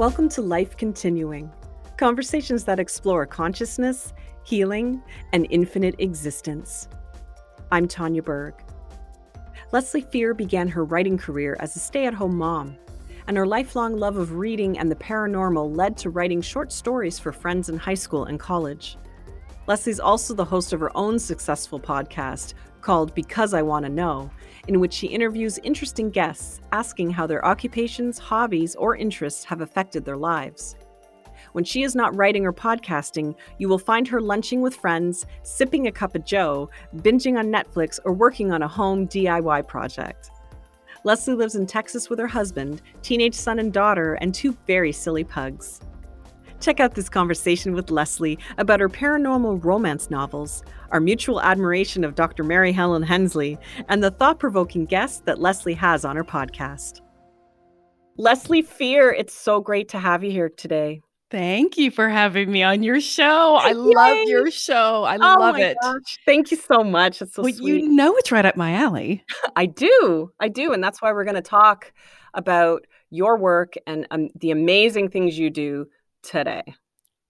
Welcome to Life Continuing, conversations that explore consciousness, healing, and infinite existence. I'm Tanya Berg. Leslie Fear began her writing career as a stay at home mom, and her lifelong love of reading and the paranormal led to writing short stories for friends in high school and college. Leslie's also the host of her own successful podcast called Because I Want to Know, in which she interviews interesting guests asking how their occupations, hobbies, or interests have affected their lives. When she is not writing or podcasting, you will find her lunching with friends, sipping a cup of joe, binging on Netflix, or working on a home DIY project. Leslie lives in Texas with her husband, teenage son and daughter, and two very silly pugs. Check out this conversation with Leslie about her paranormal romance novels, our mutual admiration of Dr. Mary Helen Hensley, and the thought provoking guests that Leslie has on her podcast. Leslie Fear, it's so great to have you here today. Thank you for having me on your show. I love your show. I oh love it. Gosh. Thank you so much. It's so well, sweet. You know it's right up my alley. I do. I do. And that's why we're going to talk about your work and um, the amazing things you do today.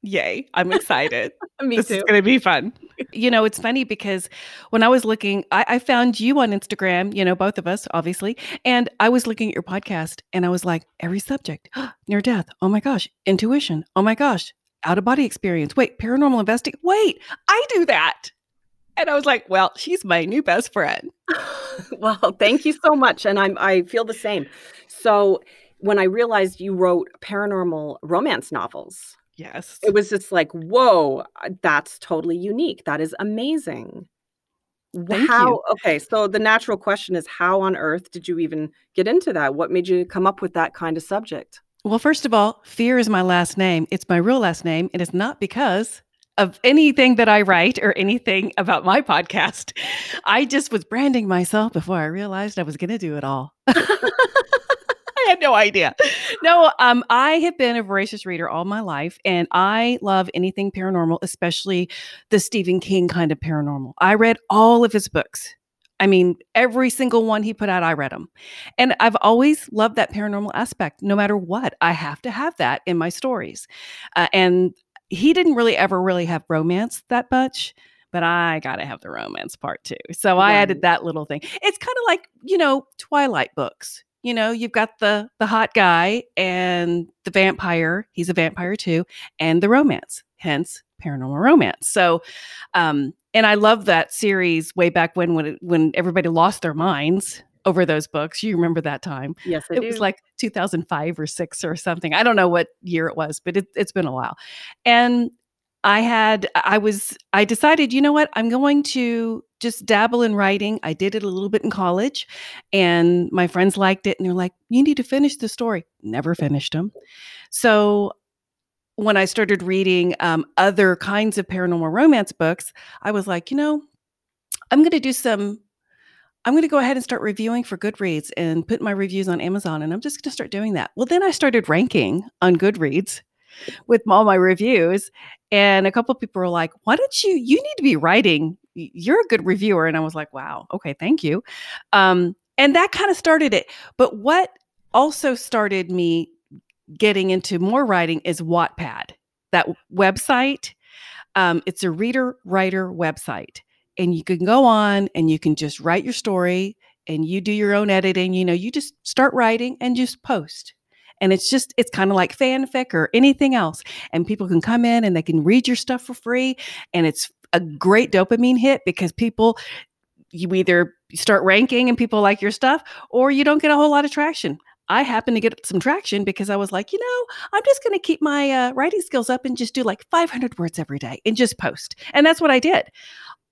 Yay. I'm excited. Me this too. is going to be fun. you know, it's funny because when I was looking, I, I, found you on Instagram, you know, both of us, obviously. And I was looking at your podcast and I was like, every subject, near death. Oh my gosh. Intuition. Oh my gosh. Out of body experience. Wait, paranormal investing. Wait, I do that. And I was like, well, she's my new best friend. well, thank you so much. And I'm I feel the same. So when I realized you wrote paranormal romance novels, Yes. It was just like, whoa, uh, that's totally unique. That is amazing. Thank how, you. Okay, so the natural question is how on earth did you even get into that? What made you come up with that kind of subject? Well, first of all, fear is my last name. It's my real last name. And It is not because of anything that I write or anything about my podcast. I just was branding myself before I realized I was going to do it all. I had no idea. No, um, I have been a voracious reader all my life, and I love anything paranormal, especially the Stephen King kind of paranormal. I read all of his books. I mean, every single one he put out, I read them. And I've always loved that paranormal aspect. No matter what, I have to have that in my stories. Uh, and he didn't really ever really have romance that much but I got to have the romance part too. So I added that little thing. It's kind of like, you know, Twilight books you know you've got the the hot guy and the vampire he's a vampire too and the romance hence paranormal romance. So um and i love that series way back when when it, when everybody lost their minds over those books you remember that time? Yes I it do. was like 2005 or 6 or something i don't know what year it was but it, it's been a while. And I had, I was, I decided, you know what, I'm going to just dabble in writing. I did it a little bit in college, and my friends liked it. And they're like, you need to finish the story. Never finished them. So when I started reading um, other kinds of paranormal romance books, I was like, you know, I'm going to do some. I'm going to go ahead and start reviewing for Goodreads and put my reviews on Amazon. And I'm just going to start doing that. Well, then I started ranking on Goodreads with all my reviews. And a couple people were like, why don't you, you need to be writing. You're a good reviewer. And I was like, wow, okay, thank you. Um, and that kind of started it. But what also started me getting into more writing is Wattpad, that website. Um, it's a reader writer website. And you can go on and you can just write your story and you do your own editing. You know, you just start writing and just post and it's just it's kind of like fanfic or anything else and people can come in and they can read your stuff for free and it's a great dopamine hit because people you either start ranking and people like your stuff or you don't get a whole lot of traction I happened to get some traction because I was like, you know, I'm just going to keep my uh, writing skills up and just do like 500 words every day and just post. And that's what I did.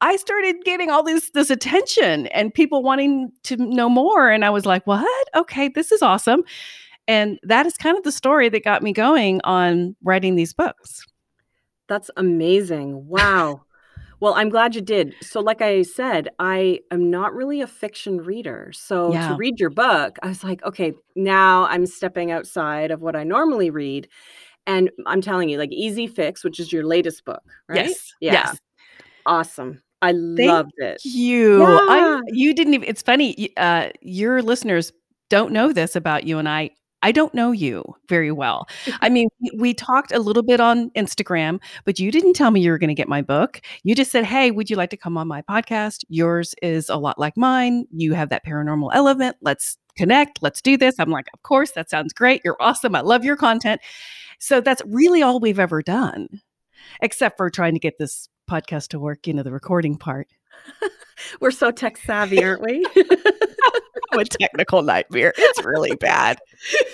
I started getting all this this attention and people wanting to know more, and I was like, what? Okay, this is awesome. And that is kind of the story that got me going on writing these books. That's amazing. Wow. well, I'm glad you did. So, like I said, I am not really a fiction reader. So, Yeah. to read your book, I was like, okay, now I'm stepping outside of what I normally read. And I'm telling you, like Easy Fix, which is your latest book, right? Yes. Yeah. Yes. Awesome. I Thank loved it. You. I you didn't even it's funny. Uh your listeners don't know this about you and I. I don't know you very well. I mean, we, talked a little bit on Instagram, but you didn't tell me you were going to get my book. You just said, Hey, would you like to come on my podcast? Yours is a lot like mine. You have that paranormal element. Let's connect. Let's do this. I'm like, Of course, that sounds great. You're awesome. I love your content. So that's really all we've ever done, except for trying to get this podcast to work, you know, the recording part. We're so tech savvy, aren't we? a technical nightmare. It's really bad.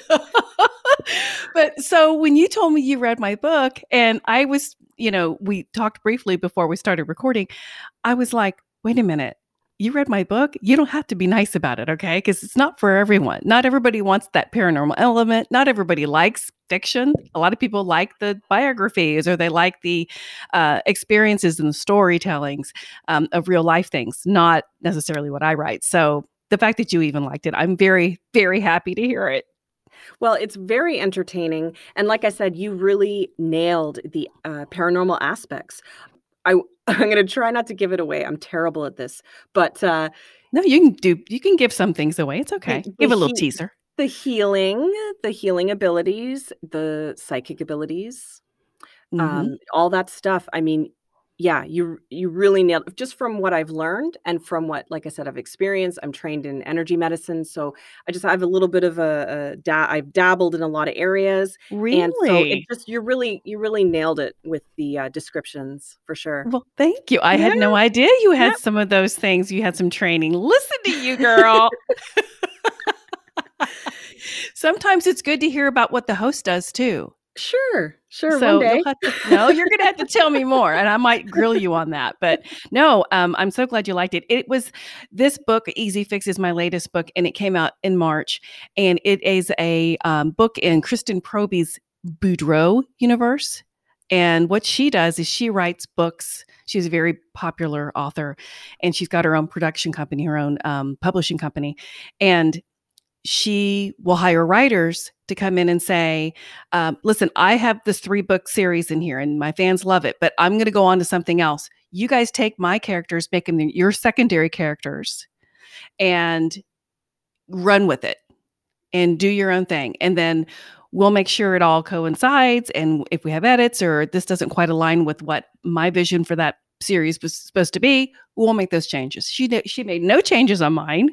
but so when you told me you read my book and I was, you know, we talked briefly before we started recording, I was like, wait a minute you read my book, you don't have to be nice about it, okay? Because it's not for everyone. Not everybody wants that paranormal element. Not everybody likes fiction. A lot of people like the biographies or they like the uh, experiences and the storytellings um, of real life things, not necessarily what I write. So the fact that you even liked it, I'm very, very happy to hear it. Well, it's very entertaining. And like I said, you really nailed the uh, paranormal aspects. I I'm going to try not to give it away. I'm terrible at this, but uh, no, you can do. You can give some things away. It's okay. The, give a little he- teaser. The healing, the healing abilities, the psychic abilities, mm-hmm. um, all that stuff. I mean, yeah, you you really nailed it. Just from what I've learned and from what, like I said, I've experienced. I'm trained in energy medicine, so I just have a little bit of a, a da- I've dabbled in a lot of areas. Really, and so it just you really you really nailed it with the uh, descriptions for sure. Well, thank you. I yeah. had no idea you had yeah. some of those things. You had some training. Listen to you, girl. Sometimes it's good to hear about what the host does too. Sure, sure. So one day. To, no, you're going to have to tell me more, and I might grill you on that. But no, um, I'm so glad you liked it. It was this book, Easy Fix, is my latest book, and it came out in March, and it is a um, book in Kristen Proby's Boudreaux universe. And what she does is she writes books. She's a very popular author, and she's got her own production company, her own um, publishing company, and she will hire writers to come in and say, um, listen, I have this three book series in here and my fans love it, but I'm going to go on to something else. You guys take my characters, make them your secondary characters, and run with it and do your own thing. And then we'll make sure it all coincides. And if we have edits or this doesn't quite align with what my vision for that series was supposed to be, we'll make those changes. She she made no changes on mine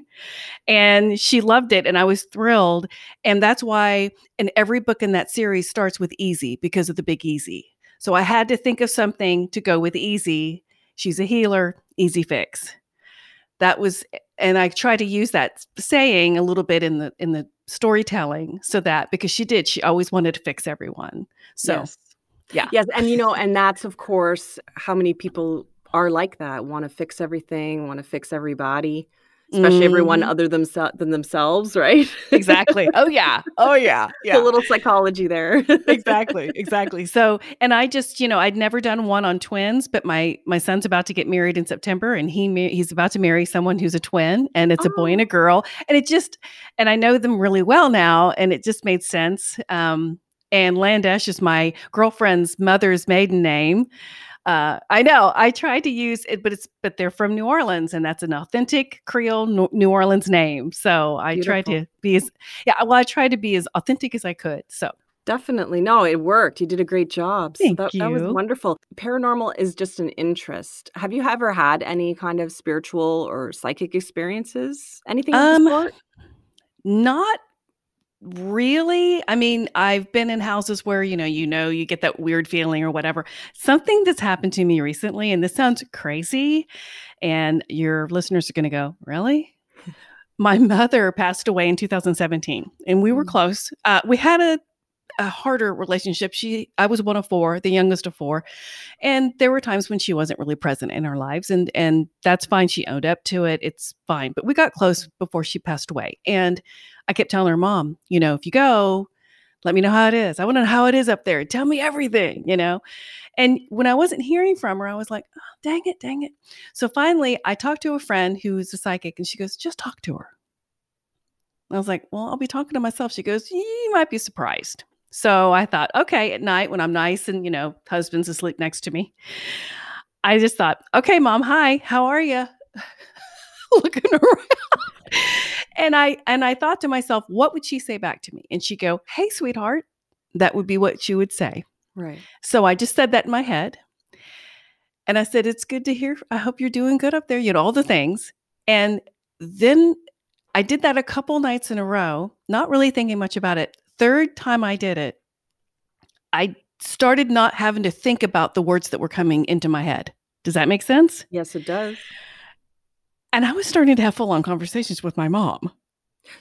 and she loved it and I was thrilled. And that's why in every book in that series starts with easy because of the big easy. So I had to think of something to go with easy. She's a healer, easy fix. That was and I try to use that saying a little bit in the in the storytelling so that because she did, she always wanted to fix everyone. So yes. Yeah. Yes. And, you know, and that's, of course, how many people are like that want to fix everything, want to fix everybody, especially mm. everyone other them than themselves, right? exactly. Oh, yeah. Oh, yeah. Yeah. a little psychology there. exactly. Exactly. So, and I just, you know, I'd never done one on twins, but my my son's about to get married in September and he he's about to marry someone who's a twin and it's oh. a boy and a oh. girl. And it just, and I know them really well now and it just made sense. Um, and Landesh is my girlfriend's mother's maiden name. Uh, I know I tried to use it, but it's but they're from New Orleans, and that's an authentic Creole New Orleans name. So I Beautiful. tried to be as yeah. Well, I tried to be as authentic as I could. So Definitely. No, it worked. You did a great job. Thank so that, you. that was wonderful. Paranormal is just an interest. Have you ever had any kind of spiritual or psychic experiences? Anything um, of Not really? I mean i've been in houses where you know you know you get that weird feeling or whatever. Something that's happened to me recently and this sounds crazy and your listeners are going to go really? My mother passed away in 2017 and we were mm. close. Uh, we had a a harder relationship. She, I was one of four, the youngest of four, and there were times when she wasn't really present in our lives, and and that's fine. She owned up to it. It's fine. But we got close before she passed away, and I kept telling her, "Mom, you know, if you go, let me know how it is. I want to know how it is up there. Tell me everything, you know." And when I wasn't hearing from her, I was like, oh, "Dang it, dang it!" So finally, I talked to a friend who's a psychic, and she goes, "Just talk to her." I was like, well, I'll be talking to myself. She goes, you might be surprised. So I thought, okay, at night when I'm nice and, you know, husband's asleep next to me, I just thought, okay, mom, hi, how are you? Looking around. and I and I thought to myself, what would she say back to me? And she'd go, Hey, sweetheart. That would be what she would say. Right. So I just said that in my head. And I said, It's good to hear. I hope you're doing good up there, you know, all the things. And then I did that a couple nights in a row, not really thinking much about it. Third time I did it, I started not having to think about the words that were coming into my head. Does that make sense? Yes, it does. And I was starting to have full on conversations with my mom.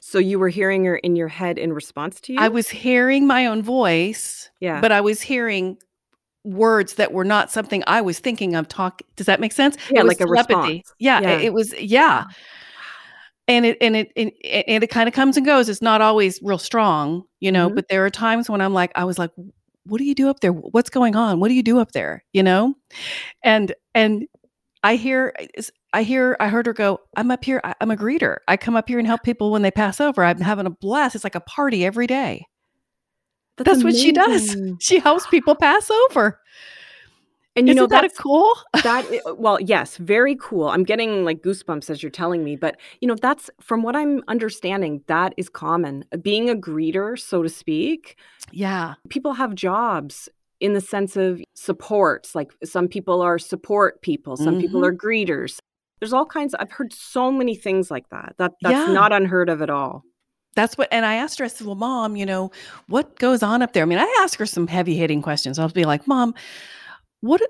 So you were hearing her in your head in response to you? I was hearing my own voice, yeah. but I was hearing words that were not something I was thinking of talk. Does that make sense? Yeah, like a response. Yeah, Yeah. It was yeah. And it and it and, and it kind of comes and goes. It's not always real strong, you know, Mhm. but there are times when I'm like I was like what do you do up there? What's going on? What do you do up there? You know? And and I hear I hear I heard her go, I'm up here, I'm a greeter. I come up here and help people when they pass over. I'm having a blast. It's like a party every day. That's what she does. She helps people pass over. And you Isn't know that cool? that well yes very cool i'm getting like goosebumps as you're telling me but you know that's from what i'm understanding that is common being a greeter so to speak Yeah. people have jobs in the sense of supports like some people are support people some people Mhm. are greeters there's all kinds i've heard so many things like that that that's Yeah. not unheard of at all That's what, and I asked her, I said, Well, mom, you know, what goes on up there? I mean, I ask her some heavy hitting questions. I'll be like, Mom, what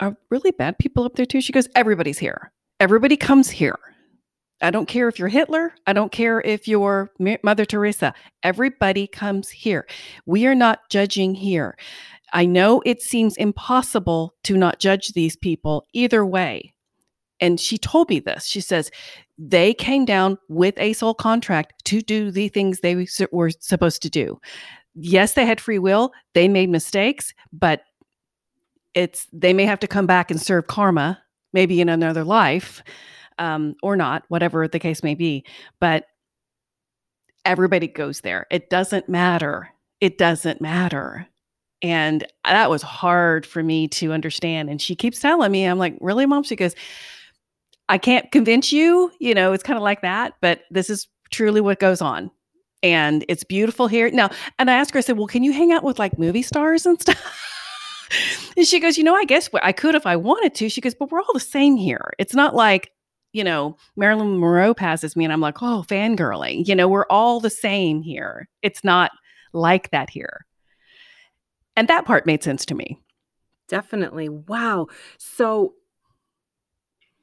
are really bad people up there too? She goes, Everybody's here. Everybody comes here. I don't care if you're Hitler. I don't care if you're Mother Teresa. Everybody comes here. We are not judging here. I know it seems impossible to not judge these people either way. And she told me this. She says, they came down with a soul contract to do the things they were supposed to do. Yes, they had free will. They made mistakes, but it's they may have to come back and serve karma, maybe in another life, um, or not, whatever the case may be. But everybody goes there. It doesn't matter. It doesn't matter. And that was hard for me to understand. And she keeps telling me, I'm like, really, mom? She goes, I can't convince you. You know, it's kind of like that, but this is truly what goes on. And it's beautiful here. Now, and I asked her, I said, well, can you hang out with like movie stars and stuff? and she goes, you know, I guess I could if I wanted to. She goes, but we're all the same here. It's not like, you know, Marilyn Monroe passes me and I'm like, oh, fangirling. You know, we're all the same here. It's not like that here. And that part made sense to me. definitely wow so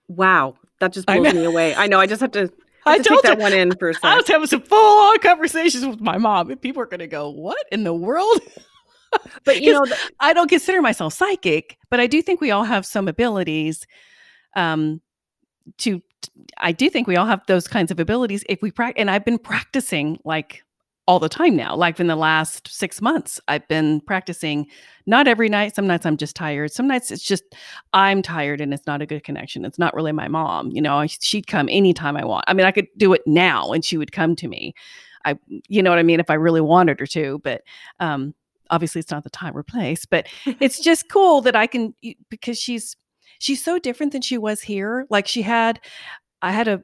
wow that just I blows me away i know i just have to, I to told that you. one in for a I second I was having some full on conversations with my mom, and people are going to go, What in the world? but you know th- I don't consider myself psychic, but I do think we all have some abilities. Um, to I do think we all have those kinds of abilities if we practice. And I've been practicing like all the time now. Like in the last six months, I've been practicing. Not every night. Some nights I'm just tired. Some nights it's just I'm tired and it's not a good connection. It's not really my mom. You know, she'd come anytime I want. I mean, I could do it now and she would come to me. I, you know what I mean, if I really wanted her to. But um, obviously, it's not the time or place. But it's just cool that I can because she's she's so different than she was here. Like she had, I had a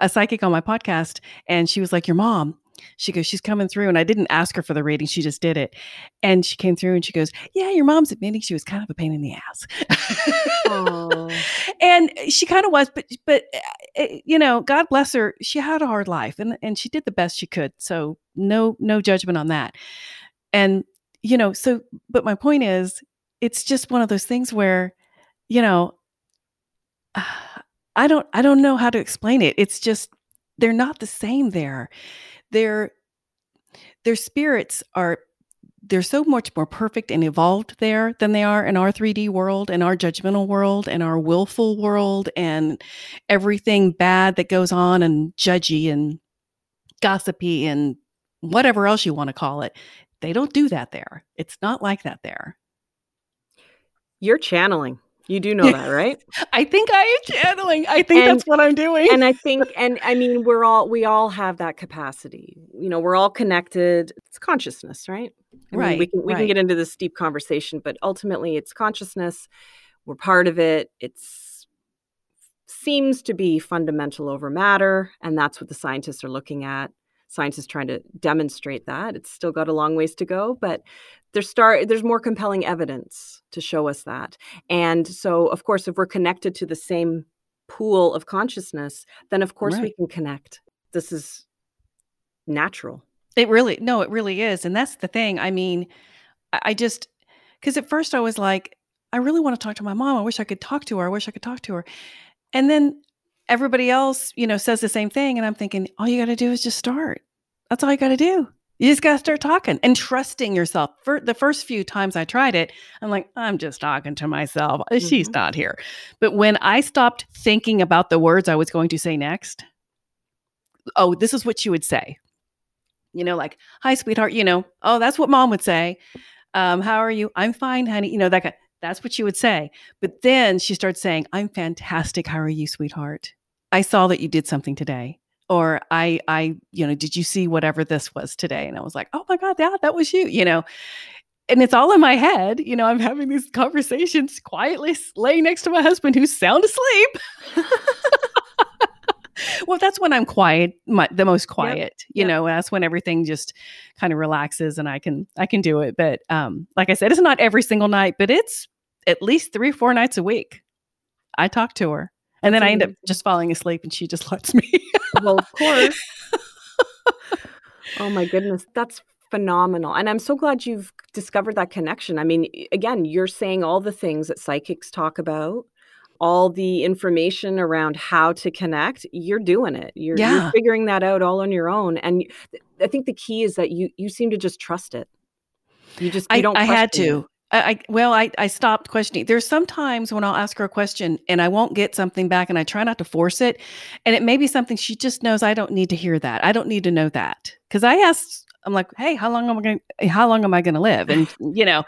a psychic on my podcast, and she was like, "Your mom." She goes, she's coming through, and I didn't ask her for the reading; she just did it, and she came through, and she goes, "Yeah, your mom's admitting she was kind of a pain in the ass." And she kind of was, but but uh, uh, you know, God bless her, she had a hard life, and and she did the best she could. So no no judgment on that. And you know, so but my point is, it's just one of those things where, you know, I don't I don't know how to explain it. It's just they're not the same there. Their their spirits are they're so much more perfect and evolved there than they are in our 3D world and our judgmental world and our willful world and everything bad that goes on and judgy and gossipy and whatever else you want to call it. They don't do that there. It's not like that there. you're channeling you do know that right I think I am channeling. I think And- that's what I'm doing. and i think and i mean we're all we all have that capacity you know we're all connected it's consciousness right I mean, we Right, can we can get into this deep conversation but ultimately it's consciousness we're part of it it's seems to be fundamental over matter, and that's what the scientists are looking at. Scientists trying to demonstrate that. It's still got a long ways to go, but there's start there's more compelling evidence to show us that. And so, of course, if we're connected to the same pool of consciousness, then of course right. we can connect. This is natural. It really, no, it really is. And that's the thing. I mean, I just, because at first I was like, I really want to talk to my mom. I wish I could talk to her. I wish I could talk to her. And then everybody else, you know, says the same thing. And I'm thinking, all you got to do is just start. That's all you got to do. You just got to start talking and trusting yourself. For the first few times I tried it, I'm like, I'm just talking to myself. Uh, mm-hmm. She's not here. But when I stopped thinking about the words I was going to say next, oh, this is what she would say. You know, like, hi, sweetheart. You know, oh, that's what mom would say. Um, how are you? I'm fine, honey. You know, that kind, that's what she would say. But then she starts saying, I'm fantastic. How are you, sweetheart? I saw that you did something today or I I you know did you see whatever this was today and I was like oh my god yeah that was you you know and it's all in my head you know I'm having these conversations quietly laying next to my husband who's sound asleep well that's when I'm quiet my, the most quiet yep. you yep. know that's when everything just kind of relaxes and I can I can do it but um like I said it's not every single night but it's at least 3 or 4 nights a week I talk to her and then I end up just falling asleep and she just lets me. well, of course. oh my goodness. That's phenomenal. And I'm so glad you've discovered that connection. I mean, again, you're saying all the things that psychics talk about, all the information around how to connect. You're doing it. You're, yeah. you're figuring that out all on your own. And I think the key is that you you seem to just trust it. You just you I, don't. I had to. It. I, well, I, I stopped questioning. There's sometimes when I'll ask her a question and I won't get something back, and I try not to force it. And it may be something she just knows I don't need to hear that. I don't need to know that because I asked. I'm like, hey, how long am I going? How long am I going to live? And you know,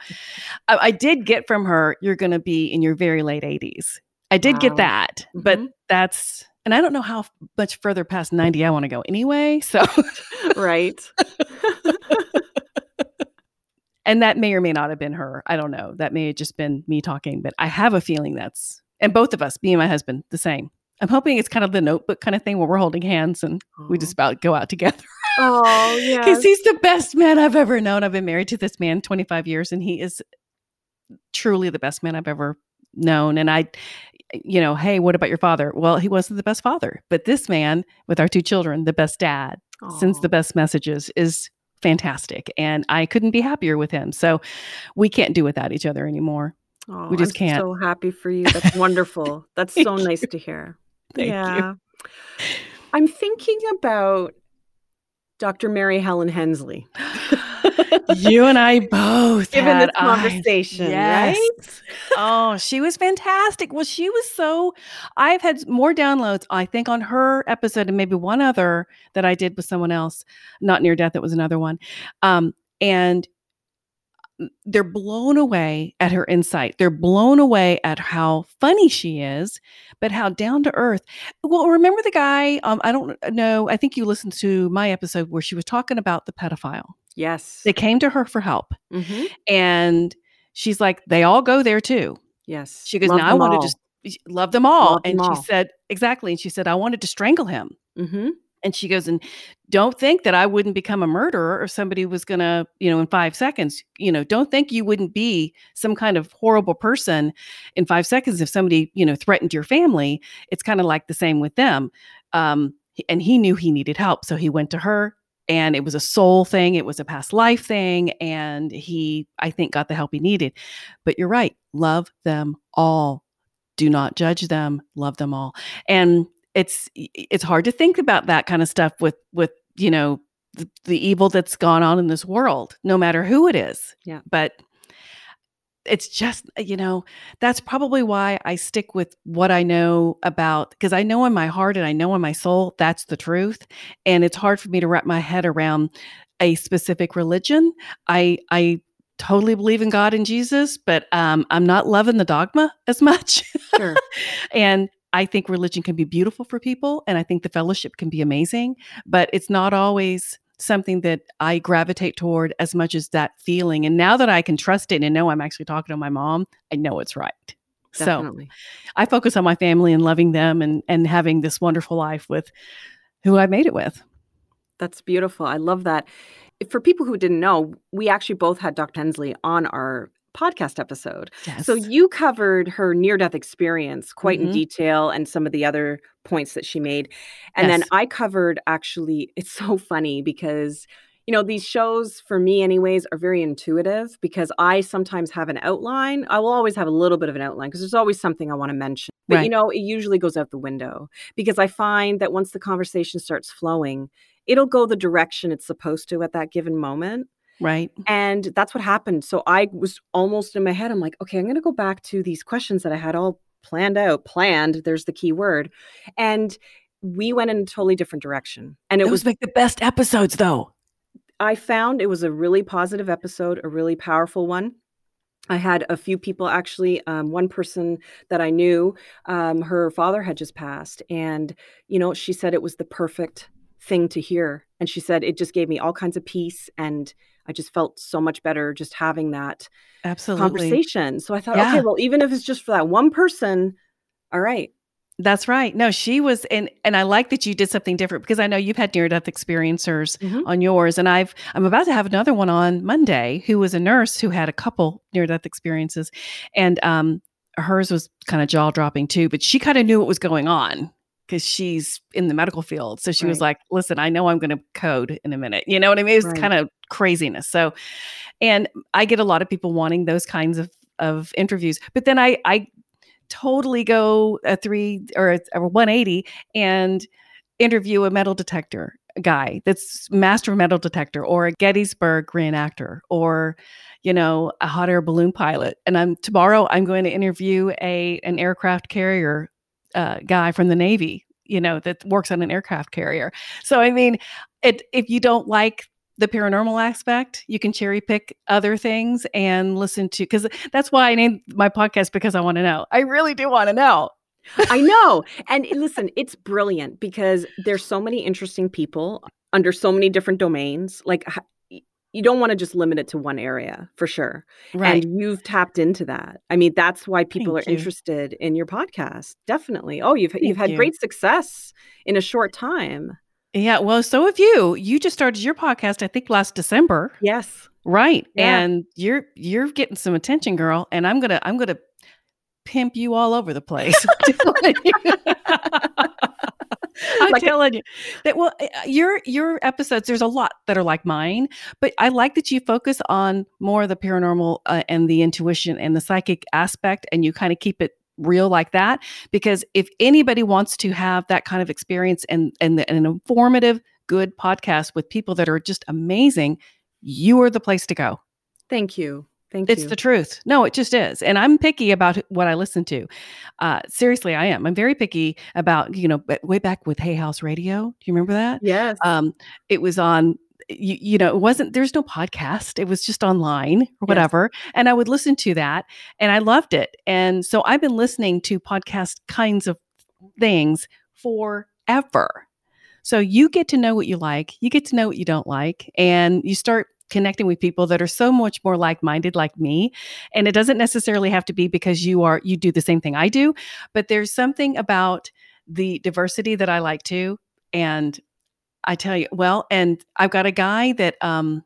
I, I, did get from her, you're going to be in your very late 80s. I did wow. get that, mm-hmm. but that's and I don't know how much further past 90 I want to go anyway. So, right. and that may or may not have been her. I don't know. That may have just been me talking, but I have a feeling that's, and both of us, me and my husband, the same. I'm hoping it's kind of the notebook kind of thing where we're holding hands and we just about go out together. Oh, yeah. Because he's the best man I've ever known. I've been married to this man 25 years and he is truly the best man I've ever known. And I, you know, hey, what about your father? Well, he wasn't the best father, but this man with our two children, the best dad, sends the best messages, is fantastic. And I couldn't be happier with him. So we can't do without each other anymore. Oh, we just I'm can't. So happy for you. That's wonderful. That's so nice to hear. Thank yeah. You. I'm thinking about Dr. Mary Helen Hensley. you and I both given this conversation, yes. right? oh, she was fantastic. Well, she was so. I've had more downloads, I think, on her episode and maybe one other that I did with someone else. Not near death. It was another one, um, and they're blown away at her insight. They're blown away at how funny she is, but how down to earth. Well, remember the guy? Um, I don't know. I think you listened to my episode where she was talking about the pedophile. Yes. They came to her for help. Mm-hmm. And she's like, they all go there too. Yes. She goes, love now I want to just love them all. Love and them she all. said, exactly. And she said, I wanted to strangle him. Mm-hmm. And she goes, and don't think that I wouldn't become a murderer or somebody was going to, you know, in five seconds, you know, don't think you wouldn't be some kind of horrible person in five seconds if somebody, you know, threatened your family. It's kind of like the same with them. Um, and he knew he needed help. So he went to her and it was a soul thing it was a past life thing and he i think got the help he needed. But you're right love them all. Do not judge them love them all. And it's it's hard to think about that kind of stuff with with you know the, the evil that's gone on in this world no matter who it is. Yeah. But it's just uh, you know that's probably why i stick with what i know about because i know in my heart and i know in my soul that's the truth and it's hard for me to wrap my head around a specific religion i i totally believe in god and jesus but um, i'm not loving the dogma as much sure. and i think religion can be beautiful for people and i think the fellowship can be amazing but it's not always something that I gravitate toward as much as that feeling. And now that I can trust it and know I'm actually talking to my mom, I know it's right. Definitely. So I focus on my family and loving them and and having this wonderful life with who I made it with. That's beautiful. I love that. For people who didn't know, we actually both had Dr. Hensley on our podcast episode. Yes. So you covered her near death experience quite Mhm. in detail and some of the other points that she made. And then I covered actually, it's so funny because, you know, these shows for me, anyways, are very intuitive because I sometimes have an outline. I will always have a little bit of an outline because there's always something I want to mention. But, you know, it usually goes out the window because I find that once the conversation starts flowing, it'll go the direction it's supposed to at that given moment. Right. And that's what happened. So I was almost in my head. I'm like, okay, I'm going to go back to these questions that I had all planned out. Planned, there's the key word. And we went in a totally different direction. And it Those was, make the best episodes though. I found it was a really positive episode, a really powerful one. I had a few people actually. Um, one person that I knew, um, her father had just passed. And, you know, she said it was the perfect thing to hear. And she said it just gave me all kinds of peace. And I just felt so much better just having that Absolutely. conversation. So I thought, Yeah. okay, well, even if it's just for that one person, all right. That's right. No, she was and and I like that you did something different because I know you've had near death experiencers Mhm. on yours and I've I'm about to have another one on Monday who was a nurse who had a couple near death experiences and um hers was kind of jaw dropping too, but she kind of knew what was going on because she's in the medical field. So she was like, "Listen, I know I'm going to code in a minute." You know what I mean? It's Right. kind of craziness. So and I get a lot of people wanting those kinds of of interviews. But then I I totally go a three or a, a 180 and interview a metal detector guy that's master metal detector or a Gettysburg reenactor or you know a hot air balloon pilot and I'm tomorrow I'm going to interview a an aircraft carrier uh, guy from the Navy you know that works on an aircraft carrier so I mean it if you don't like the paranormal aspect you can cherry pick other things and listen to because that's why I named my podcast because I want to know I really do want to know I know. And listen, it's brilliant because there's so many interesting people under so many different domains. Like you don't want to just limit it to one area for sure. right And you've tapped into that. I mean, that's why people Thank are you. interested in your podcast. Definitely. Oh, you've you've had you. great success in a short time. Yeah, well, so have you. You just started your podcast, I think, last December, Yes. right? Yeah. And you're you're getting some attention, girl. And I'm gonna I'm gonna pimp you all over the place. I'm telling you. Like telling you that. Well, uh, your your episodes, there's a lot that are like mine, but I like that you focus on more of the paranormal uh, and the intuition and the psychic aspect, and you kind of keep it real like that. Because if anybody wants to have that kind of experience and and, the, and an informative, good podcast with people that are just amazing, you are the place to go. Thank you. Thank It's you. the truth. No, it just is. And I'm picky about what I listen to. Uh, seriously, I am. I'm very picky about, you know, way back with Hay House Radio. Do you remember that? yes. Um, it was on, you, you know, it wasn't, there's no podcast. It was just online or whatever. And I would listen to that and I loved it. And so I've been listening to podcast kinds of things forever. So you get to know what you like, you get to know what you don't like, and you start connecting with people that are so much more like-minded like me and it doesn't necessarily have to be because you are you do the same thing I do but there's something about the diversity that I like too and I tell you well and I've got a guy that um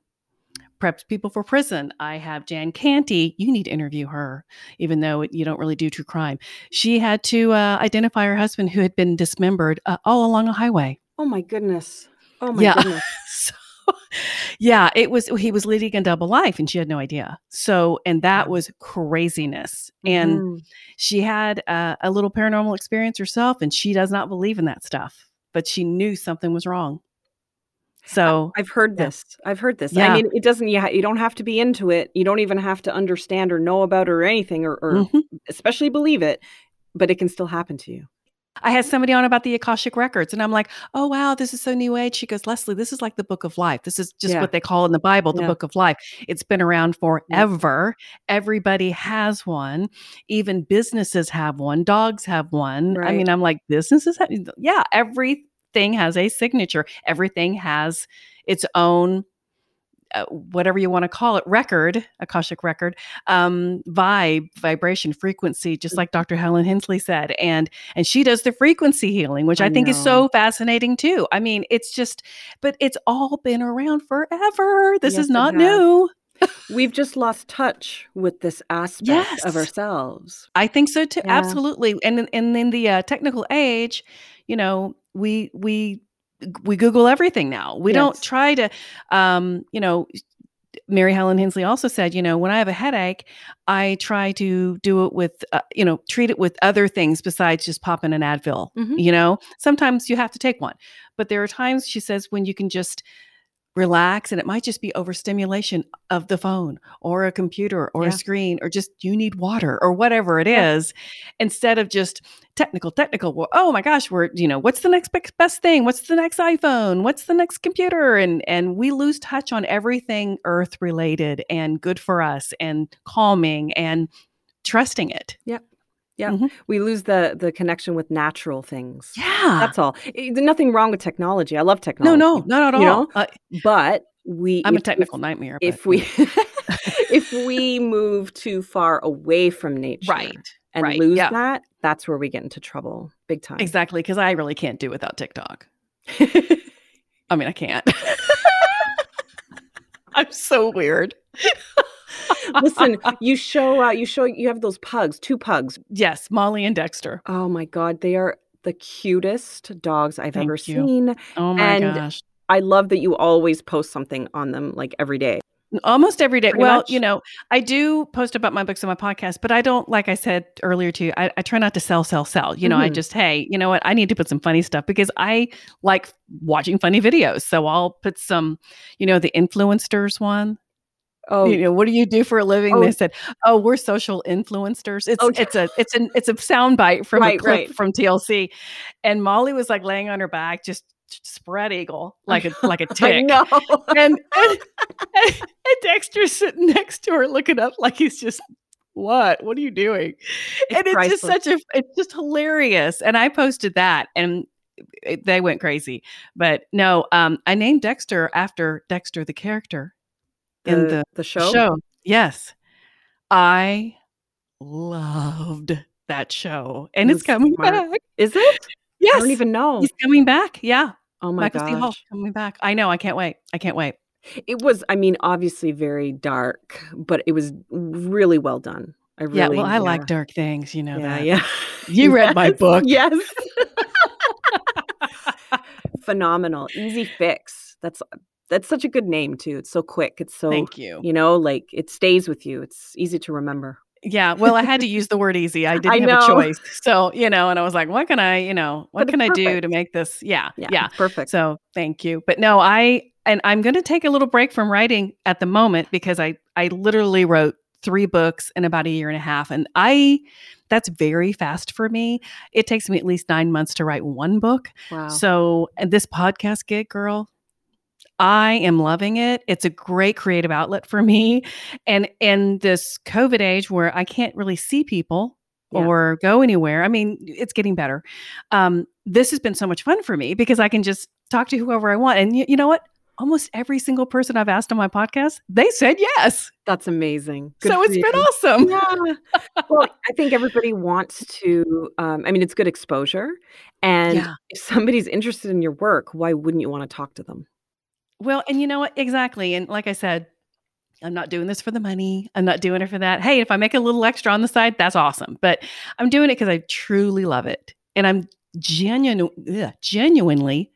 preps people for prison. I have Jan Canty. You need to interview her, even though you don't really do true crime. She had to uh, identify her husband who had been dismembered uh, all along a highway. oh my goodness. Oh my Yeah. goodness. So, yeah, it was he was leading a double life and she had no idea. So, and that was craziness. And Mhm. she had uh, a little paranormal experience herself and she does not believe in that stuff, but she knew something was wrong. So, I've heard Yeah. this. I've heard this. Yeah. I mean, it doesn't. You, ha- you don't have to be into it. You don't even have to understand or know about it or anything, or, or mhm. especially believe it. But it can still happen to you. I had somebody on about the Akashic records, and I'm like, "Oh wow, this is so new age." She goes, "Leslie, this is like the book of life. This is just Yeah. what they call in the Bible the Yeah. book of life. It's been around forever. Everybody has one. Even businesses have one. Dogs have one. I mean, I'm like, businesses have, yeah. Everything has a signature. Everything has its own uh, whatever you want to call it, record, Akashic record, um, vibe, vibration, frequency, just like Dr. Helen Hensley said. And and she does the frequency healing, which I, I think is so fascinating too. I mean, it's just, but it's all been around forever. This Yes, is not new. We've just lost touch with this aspect Yes. of ourselves. I think so too. Yeah. Absolutely. And in- and in the uh, technical age, you know, we we we Google everything now. We don't try to, um, you know. Mary Helen Hensley also said, you know, when I have a headache, I try to do it with, uh, you know, treat it with other things besides just popping an Advil. Mhm. You know, sometimes you have to take one, but there are times she says when you can just relax and it might just be overstimulation of the phone or a computer or Yeah. a screen or just you need water or whatever it Yeah. is instead of just technical technical well, oh my gosh we're you know what's the next best thing? What's the next iphone? What's the next computer? And and we lose touch on everything earth related and good for us and calming and trusting it We lose the the connection with natural things. yeah That's all. I- there's nothing wrong with technology. I love technology. no no, not at all. you know, Uh, But we i'm a if- if- technical nightmare if but, we if we move too far away from nature right and right, lose yeah. that that's where we get into trouble big time exactly because i really can't do without tiktok I mean, I can't. I'm so weird. Listen you show uh, you show you have those pugs two pugs Yes, Molly and Dexter. oh my god they are the cutest dogs i've Thank ever you. seen Oh my And gosh. i love that you always post something on them like every day Almost every day. Pretty well, much. you know, I do post about my books on my podcast, but I don't, like I said earlier to you, I, I try not to sell, sell, sell. You know, I Mhm. just, hey, you know what? I need to put some funny stuff because I like watching funny videos. So I'll put some, you know, the influencers one. Oh you know, what do you do for a living? Oh. They said, "Oh, we're social influencers." It's Oh, it's a it's an it's a soundbite from a clip right. from TLC, and Molly was like laying on her back, just spread eagle like a like a tick, know and, and and Dexter's sitting next to her, looking up like he's just. What? What are you doing? It's and it's just such a, it's just hilarious. And I posted that and they went crazy. But no, um, I named Dexter after Dexter, the character in the the show, show. Yes. I loved that show. And It it's coming smart. back. is it Yes. i don't even know He's coming back. Yeah. oh my god. Michael C. Hall coming back. I know. I can't wait. I can't wait. It was, I mean, obviously very dark, but it was really well done. I really, yeah. Well, I like dark things. You know yeah, that. yeah. You read my book. Yes. Phenomenal. Easy fix. That's that's such a good name too. It's so quick. It's so Thank you. you know, like it stays with you. It's easy to remember. Yeah. Well, I had to use the word easy. I didn't I have a choice. So, you know, and I was like, what can I, you know, what can I do to make this? Yeah. Yeah. Yeah. Perfect. So thank you. But no, I and I'm going to take a little break from writing at the moment because I I literally wrote three books in about a year and a half, and I that's very fast for me. It takes me at least nine months to write one book. wow. So and this podcast gig, girl. I am loving it. It's a great creative outlet for me. And in this COVID age where I can't really see people Yeah. or go anywhere, I mean, it's getting better. Um, this has been so much fun for me because I can just talk to whoever I want. And you, you know what? Almost every single person I've asked on my podcast, they said yes. That's amazing. Good so it's you. been awesome. Yeah. well, I think everybody wants to. Um, I mean, it's good exposure, and Yeah. if somebody's interested in your work, why wouldn't you want to talk to them? Well, and you know what? Exactly. And like I said, I'm not doing this for the money. I'm not doing it for that. Hey, if I make a little extra on the side, that's awesome. But I'm doing it because I truly love it. And I'm genuine, ugh, genuinely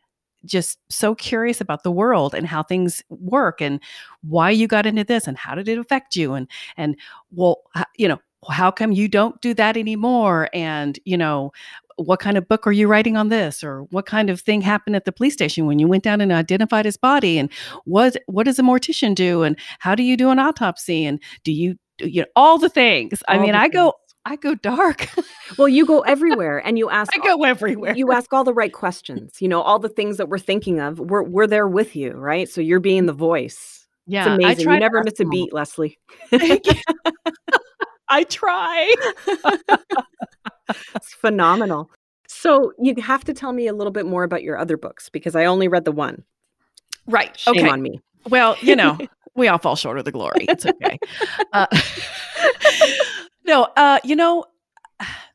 just so curious about the world and how things work and why you got into this and how did it affect you and and well you know how come you don't do that anymore and you know what kind of book are you writing on this or what kind of thing happened at the police station when you went down and identified his body and what what does a mortician do and how do you do an autopsy and do you you know all the things i mean i go i go dark Well, you go everywhere, and you ask. i go everywhere You ask all the right questions. You know, all the things that we're thinking of. We're we're there with you, right? So you're being the voice. yeah It's amazing. i try You never miss a all. beat, Leslie. I try It's phenomenal. So you have to tell me a little bit more about your other books because I only read the one. right Shame okay on me. Well, you know, we all fall short of the glory. It's okay. uh, no, uh, you know,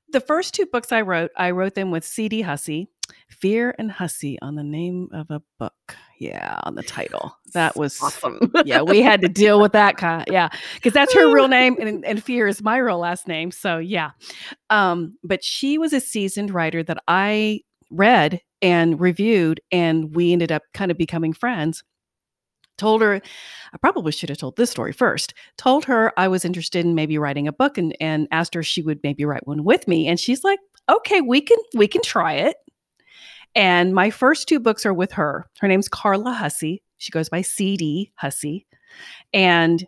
the first two books I wrote, I wrote them with C.D. Hussey, Fear and Hussey on the name of a book. Yeah, on the title. That was awesome. yeah, we had to deal with that kind. Yeah, because that's her real name, and, and Fear is my real last name. So yeah, um, but she was a seasoned writer that I read and reviewed, and we ended up kind of becoming friends told her i probably should have told this story first told her i was interested in maybe writing a book and, and asked her if she would maybe write one with me and she's like okay we can we can try it and my first two books are with her her name's carla hussey she goes by cd hussey and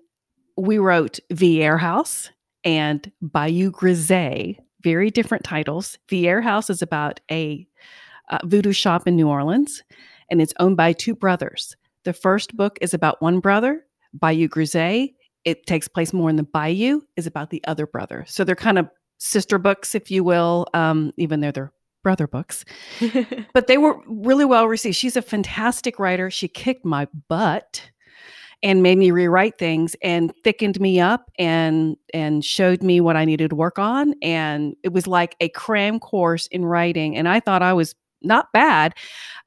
we wrote Vieire House and Bayou Grisé, very different titles. Vieire House is about a uh, voodoo shop in New Orleans, and it's owned by two brothers. The first book is about one brother, Bayou Grisé. It takes place more in the bayou, is about the other brother. So they're kind of sister books, if you will, um, even though they're brother books. but they were really well received. She's a fantastic writer. She kicked my butt and made me rewrite things and thickened me up and and showed me what I needed to work on and it was like a cram course in writing and I thought I was not bad.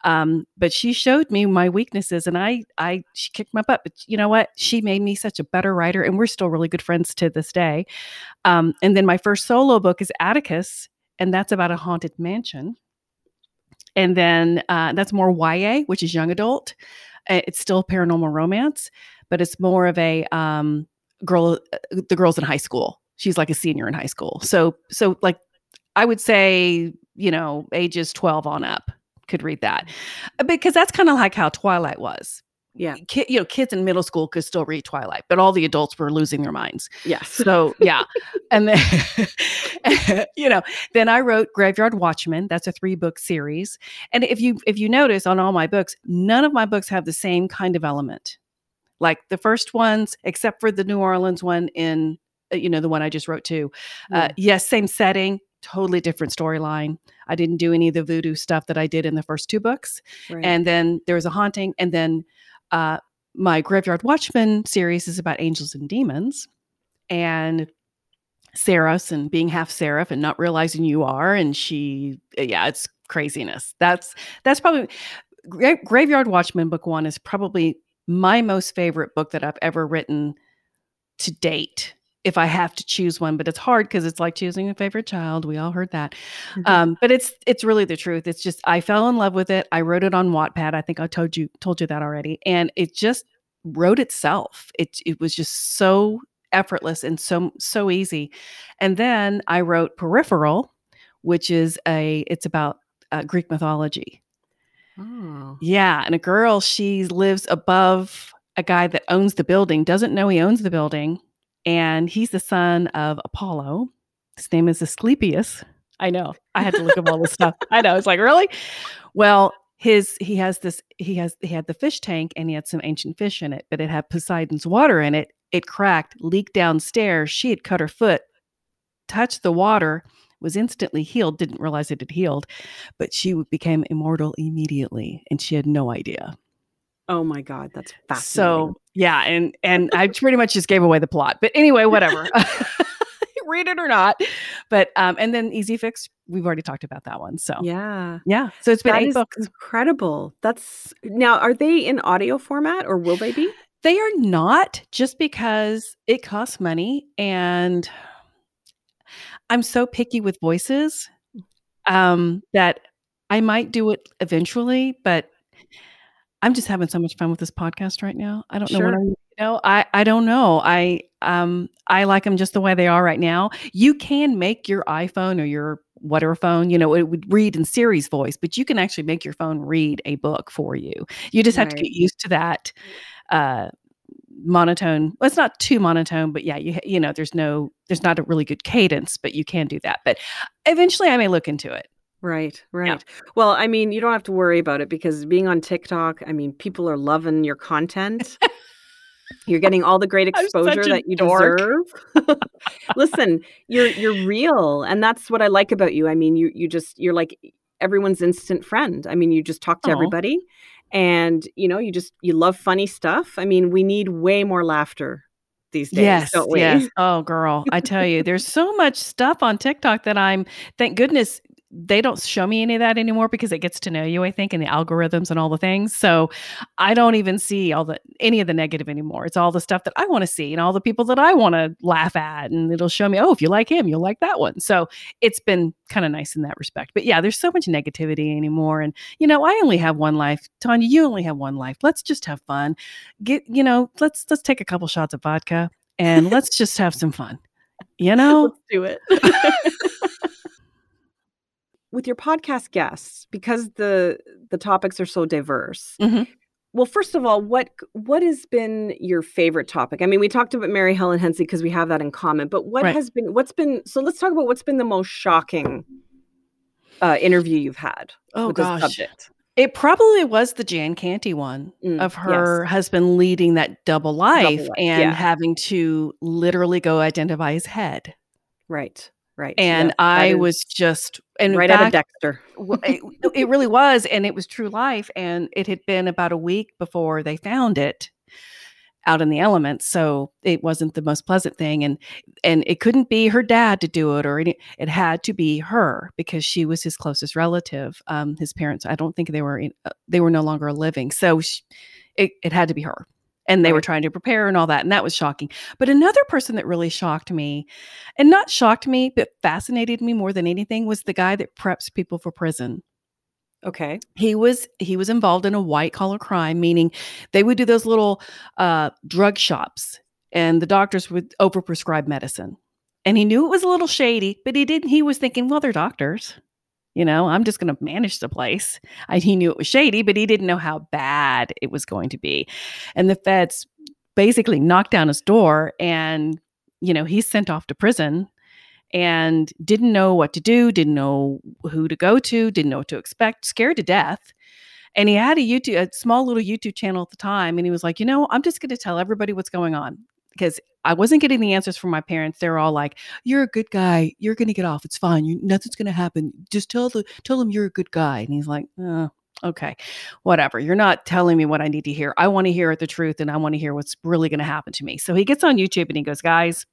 Um, but she showed me my weaknesses and I, I, she kicked my butt, but you know what? She made me such a better writer and we're still really good friends to this day. Um, and then my first solo book is Atticus, and that's about a haunted mansion. And then uh, that's more YA, which is young adult. Uh, it's still paranormal romance, but it's more of a um, girl. Uh, the girls in high school. She's like a senior in high school. So, so like I would say you know, ages 12 on up could read that. Because that's kind of like how Twilight was. Yeah. Ki- you know, kids in middle school could still read Twilight, but all the adults were losing their minds. Yes. So, yeah. and then you know, then I wrote Graveyard Watchman. That's a three-book series. And if you if you notice on all my books, none of my books have the same kind of element. Like the first ones except for the New Orleans one in uh, you know, the one I just wrote too. Uh, yes, same setting, totally different storyline. I didn't do any of the voodoo stuff that I did in the first two books. Right. And then there was a haunting. And then uh, my Graveyard Watchman series is about angels and demons and Seraphs and being half seraph and not realizing you are. And she, yeah, it's craziness. That's, that's probably Gra- Graveyard Watchman book one is probably my most favorite book that I've ever written to date if I have to choose one, but it's hard because it's like choosing a favorite child. We all heard that. Mm-hmm. Um, but it's it's really the truth. It's just I fell in love with it. I wrote it on Wattpad. I think I told you told you that already. And it just wrote itself. It it was just so effortless and so so easy. And then I wrote Peripheral, which is a it's about uh, Greek mythology. Oh. Yeah, and a girl she lives above a guy that owns the building, doesn't know he owns the building and he's the son of Apollo. His name is Asclepius. I know. I had to look up all this stuff. I know. It's like, really? Well, his he has this he has he had the fish tank and he had some ancient fish in it, but it had Poseidon's water in it. It cracked, leaked downstairs. She had cut her foot, touched the water, was instantly healed, didn't realize it had healed, but she became immortal immediately and she had no idea. Oh my god, that's fascinating. So yeah, and and I pretty much just gave away the plot. But anyway, whatever. Read it or not. But um, and then Easy Fix, we've already talked about that one. So yeah, yeah. So it's been that eight books. Incredible. That's now. Are they in audio format or will they be? They are not, just because it costs money, and I'm so picky with voices um, that I might do it eventually, but I'm just having so much fun with this podcast right now. I don't know what you know, I I don't know. I um I like them just the way they are right now. You can make your iPhone or your whatever phone, you know, it would read in Siri's voice, but you can actually make your phone read a book for you. You just have to get used to that uh monotone. Well, it's not too monotone, but yeah, you you know, there's no there's not a really good cadence, but you can do that. But eventually I may look into it. Right, right. Yeah. Well, I mean, you don't have to worry about it because being on TikTok, I mean, people are loving your content. You're getting all the great exposure that you dork. deserve. Listen, you're you're real, and that's what I like about you. I mean, you you just you're like everyone's instant friend. I mean, you just talk to Aww. everybody, and you know, you just you love funny stuff. I mean, we need way more laughter these days, Yes, don't we? yes. Oh, girl, I tell you, there's so much stuff on TikTok that I'm thank goodness they don't show me any of that anymore because it gets to know you, I think, and the algorithms and all the things. So I don't even see all the any of the negative anymore. It's all the stuff that I want to see and all the people that I want to laugh at. And it'll show me, oh, if you like him, you'll like that one. So it's been kind of nice in that respect. But yeah, there's so much negativity anymore. And you know, I only have one life. Tanya, you only have one life. Let's just have fun. Get, you know, let's let's take a couple shots of vodka and let's just have some fun. You know? Let's do it. With your podcast guests, because the the topics are so diverse. Mhm. Well, first of all, what what has been your favorite topic? I mean, we talked about Mary Helen Hensley because we have that in common, but what Right. has been what's been so let's talk about what's been the most shocking uh, interview you've had Oh with this gosh. subject. It probably was the Jan Canty one Mm, of yes. her husband leading that double life life, and yeah. having to literally go identify his head. Right. Right. And yeah, I is was just and right out of Dexter. it, it really was and it was true life and it had been about a week before they found it out in the elements so it wasn't the most pleasant thing and and it couldn't be her dad to do it or any it had to be her because she was his closest relative um his parents i don't think they were in, uh, they were no longer living so she, it, it had to be her and they were trying to prepare and all that and that was shocking. But another person that really shocked me and not shocked me but fascinated me more than anything was the guy that preps people for prison. Okay. he was he was involved in a white collar crime meaning they would do those little uh, drug shops and the doctors would overprescribe medicine. And he knew it was a little shady but he didn't he was thinking well they're doctors you know i'm just going to manage the place I, he knew it was shady but he didn't know how bad it was going to be and the feds basically knocked down his door and you know he's sent off to prison and didn't know what to do, didn't know who to go to, didn't know what to expect, scared to death. And he had a YouTube, a small little YouTube channel at the time. And he was like, you know, I'm just going to tell everybody what's going on because I wasn't getting the answers from my parents. They're all like, "You're a good guy. You're to get off. It's fine. You, nothing's to happen. Just tell the tell them you're a good guy." And he's like, uh, "Okay, whatever. You're not telling me what I need to hear. I want to hear the truth, and I want to hear what's really to happen to me." So he gets on YouTube and he goes, "Guys,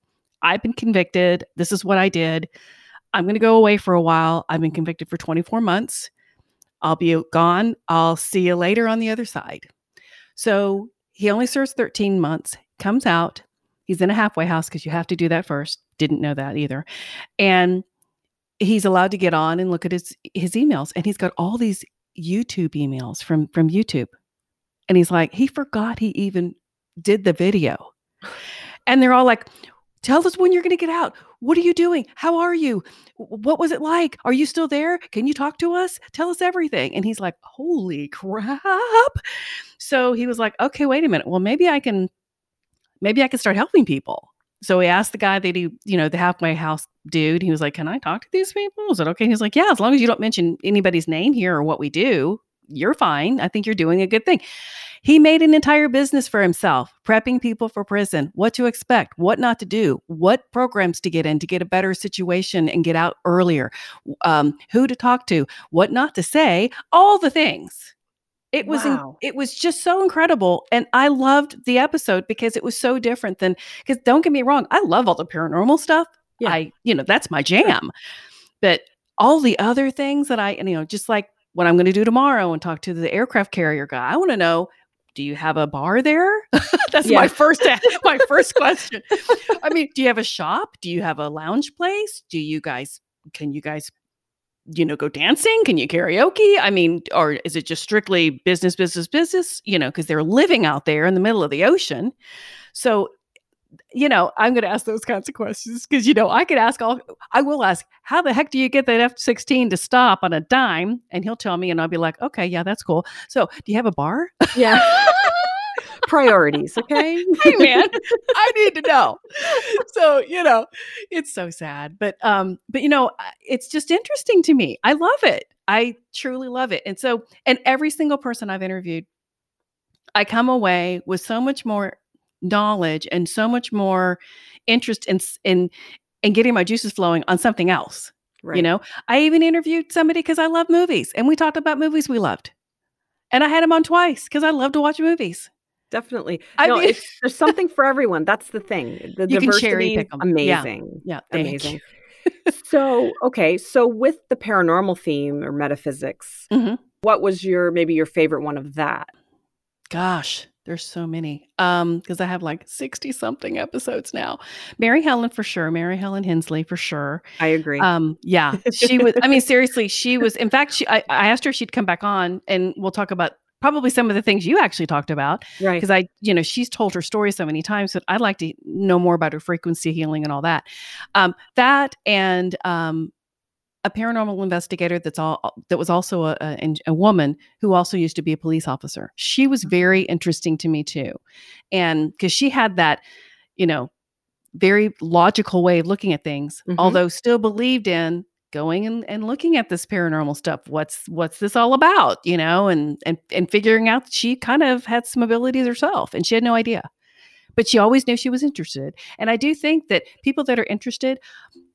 I've been convicted. This is what I did. I'm to go away for a while. I've been convicted for 24 months. I'll be gone. I'll see you later on the other side. So he only serves 13 months, comes out. He's in a halfway house because you have to do that first. Didn't know that either. And he's allowed to get on and look at his his emails. And he's got all these YouTube emails from from YouTube. And he's like, he forgot he even did the video. And they're all like, Tell us when you're going to get out. What are you doing? How are you? What was it like? Are you still there? Can you talk to us? Tell us everything. And he's like, Holy crap. So he was like, Okay, wait a minute. Well, maybe I can, maybe I can start helping people. So he asked the guy that he, you know, the halfway house dude, he was like, Can I talk to these people? Is it okay? He's like, Yeah, as long as you don't mention anybody's name here or what we do, you're fine. I think you're doing a good thing. He made an entire business for himself, prepping people for prison, what to expect, what not to do, what programs to get in to get a better situation and get out earlier, um, who to talk to, what not to say, all the things. It was Wow. it was just so incredible, and I loved the episode because it was so different than. Because don't get me wrong, I love all the paranormal stuff. Yeah. I you know that's my jam, but all the other things that I you know just like what I'm going to do tomorrow and talk to the aircraft carrier guy. I want to know do you have a bar there? That's Yeah. my first my first question. I mean, do you have a shop? Do you have a lounge place? Do you guys can you guys you know go dancing? Can you karaoke? I mean, or is it just strictly business business business, you know, because they're living out there in the middle of the ocean. So you know, I'm going to ask those kinds of questions because, you know, I could ask all, I will ask, how the heck do you get that F 16 to stop on a dime? And he'll tell me, and I'll be like, okay, yeah, that's cool. So, do you have a bar? Yeah. Priorities, okay? hey, man, I need to know. So, you know, it's so sad. But, um, but, you know, it's just interesting to me. I love it. I truly love it. And so, and every single person I've interviewed, I come away with so much more knowledge and so much more interest in in in getting my juices flowing on something else. Right. You know, I even interviewed somebody because I love movies, and we talked about movies we loved. And I had him on twice because I love to watch movies. Definitely. I no, mean- there's something for everyone. That's the thing. The You can cherry pick 'em. Yeah. amazing. Yeah, Amazing. so, okay. So, with the paranormal theme or metaphysics, Mhm. what was your maybe your favorite one of that? Gosh, there's so many. Um, because I have like 60 something episodes now. Mary Helen for sure. Mary Helen Hensley for sure. I agree. Um, yeah, she was. I mean, seriously, she was. In fact, she. I, I asked her if she'd come back on, and we'll talk about probably some of the things you actually talked about right. because I, you know, she's told her story so many times that I'd like to know more about her frequency healing and all that. Um, that and um, a paranormal investigator that's all that was also a, a a woman who also used to be a police officer. She was very interesting to me too, and because she had that, you know, very logical way of looking at things, Mhm. although still believed in going and, and looking at this paranormal stuff what's what's this all about you know and and and figuring out that she kind of had some abilities herself and she had no idea. But she always knew she was interested. And i do think that people that are interested